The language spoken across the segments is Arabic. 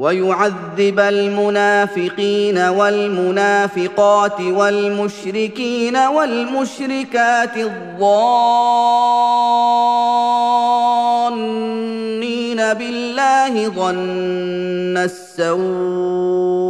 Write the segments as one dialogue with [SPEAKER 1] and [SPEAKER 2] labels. [SPEAKER 1] ويعذب المنافقين والمنافقات والمشركين والمشركات الظانين بالله ظن السوء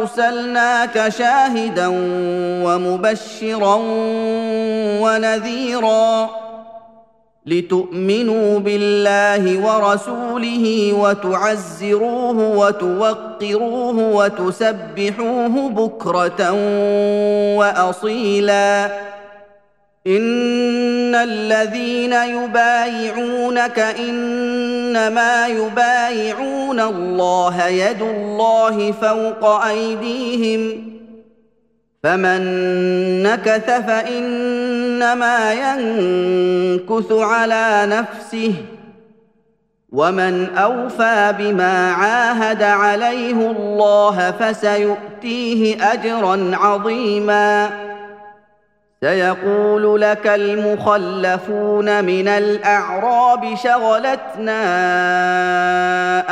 [SPEAKER 1] ارسلناك شاهدا ومبشرا ونذيرا لتؤمنوا بالله ورسوله وتعزروه وتوقروه وتسبحوه بكره واصيلا ان الذين يبايعونك انما يبايعون الله يد الله فوق ايديهم فمن نكث فانما ينكث على نفسه ومن اوفى بما عاهد عليه الله فسيؤتيه اجرا عظيما سيقول لك المخلفون من الاعراب شغلتنا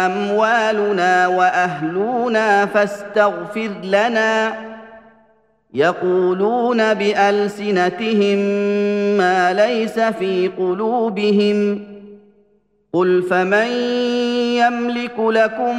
[SPEAKER 1] اموالنا واهلنا فاستغفر لنا يقولون بالسنتهم ما ليس في قلوبهم قل فمن يملك لكم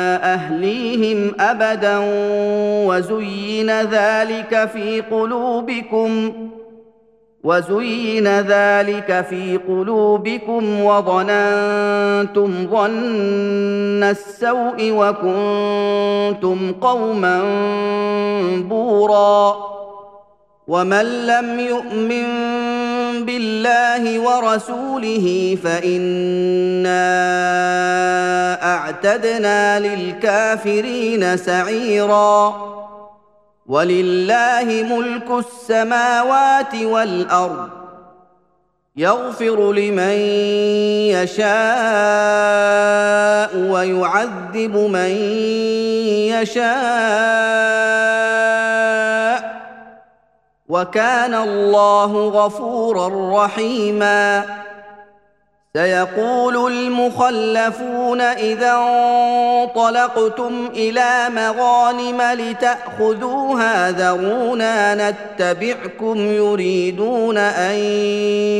[SPEAKER 1] واهليهم ابدا وزين ذلك في قلوبكم وزين ذلك في قلوبكم وظننتم ظن السوء وكنتم قوما بورا ومن لم يؤمن بالله ورسوله فإنا أعتدنا للكافرين سعيرا ولله ملك السماوات والأرض يغفر لمن يشاء ويعذب من يشاء وكان الله غفورا رحيما سيقول المخلفون اذا انطلقتم الى مغانم لتاخذوها ذرونا نتبعكم يريدون ان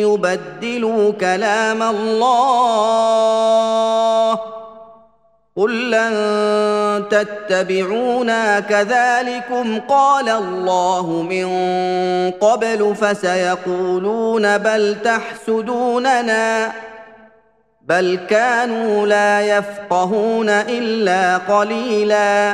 [SPEAKER 1] يبدلوا كلام الله قل لن تتبعونا كذلكم قال الله من قبل فسيقولون بل تحسدوننا بل كانوا لا يفقهون الا قليلا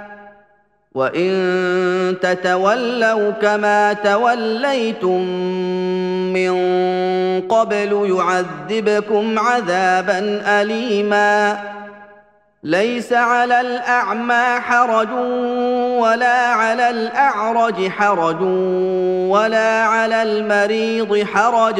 [SPEAKER 1] وان تتولوا كما توليتم من قبل يعذبكم عذابا اليما ليس على الاعمى حرج ولا على الاعرج حرج ولا على المريض حرج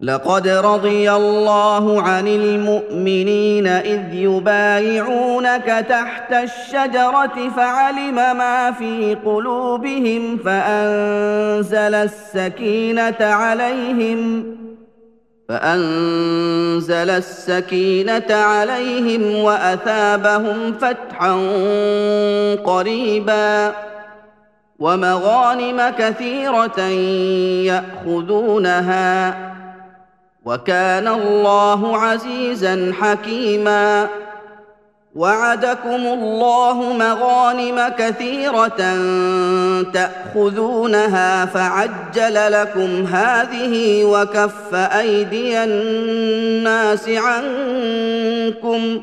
[SPEAKER 1] لقد رضي الله عن المؤمنين اذ يبايعونك تحت الشجره فعلم ما في قلوبهم فانزل السكينه عليهم فانزل السكينه عليهم واثابهم فتحا قريبا ومغانم كثيره ياخذونها وكان الله عزيزا حكيما وعدكم الله مغانم كثيره تاخذونها فعجل لكم هذه وكف ايدي الناس عنكم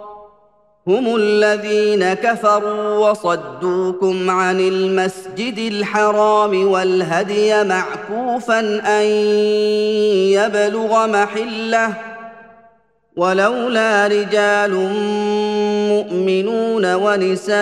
[SPEAKER 1] هم الذين كفروا وصدوكم عن المسجد الحرام والهدي معكوفا ان يبلغ محله ولولا رجال مؤمنون ونساء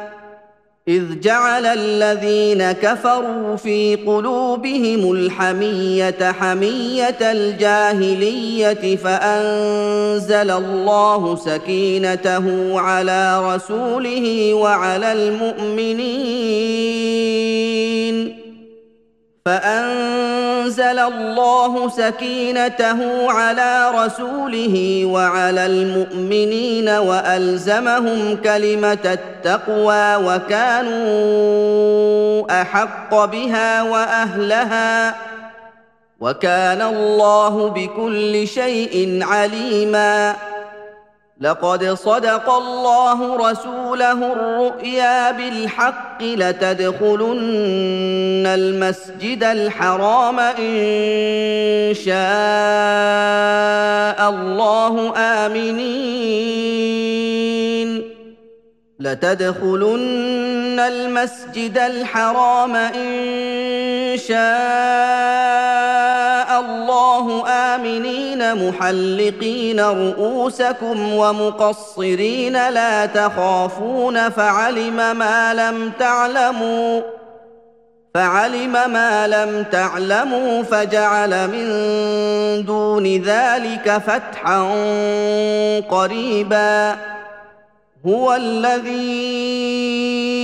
[SPEAKER 1] اذ جعل الذين كفروا في قلوبهم الحميه حميه الجاهليه فانزل الله سكينته على رسوله وعلى المؤمنين فأنزل انزل الله سكينته على رسوله وعلى المؤمنين والزمهم كلمه التقوى وكانوا احق بها واهلها وكان الله بكل شيء عليما لقد صدق الله رسوله الرؤيا بالحق لتدخلن المسجد الحرام ان شاء الله امنين لتدخلن المسجد الحرام ان شاء الله آمنين آمنين محلقين رؤوسكم ومقصرين لا تخافون فعلم ما لم تعلموا فعلم ما لم تعلموا فجعل من دون ذلك فتحا قريبا هو الذي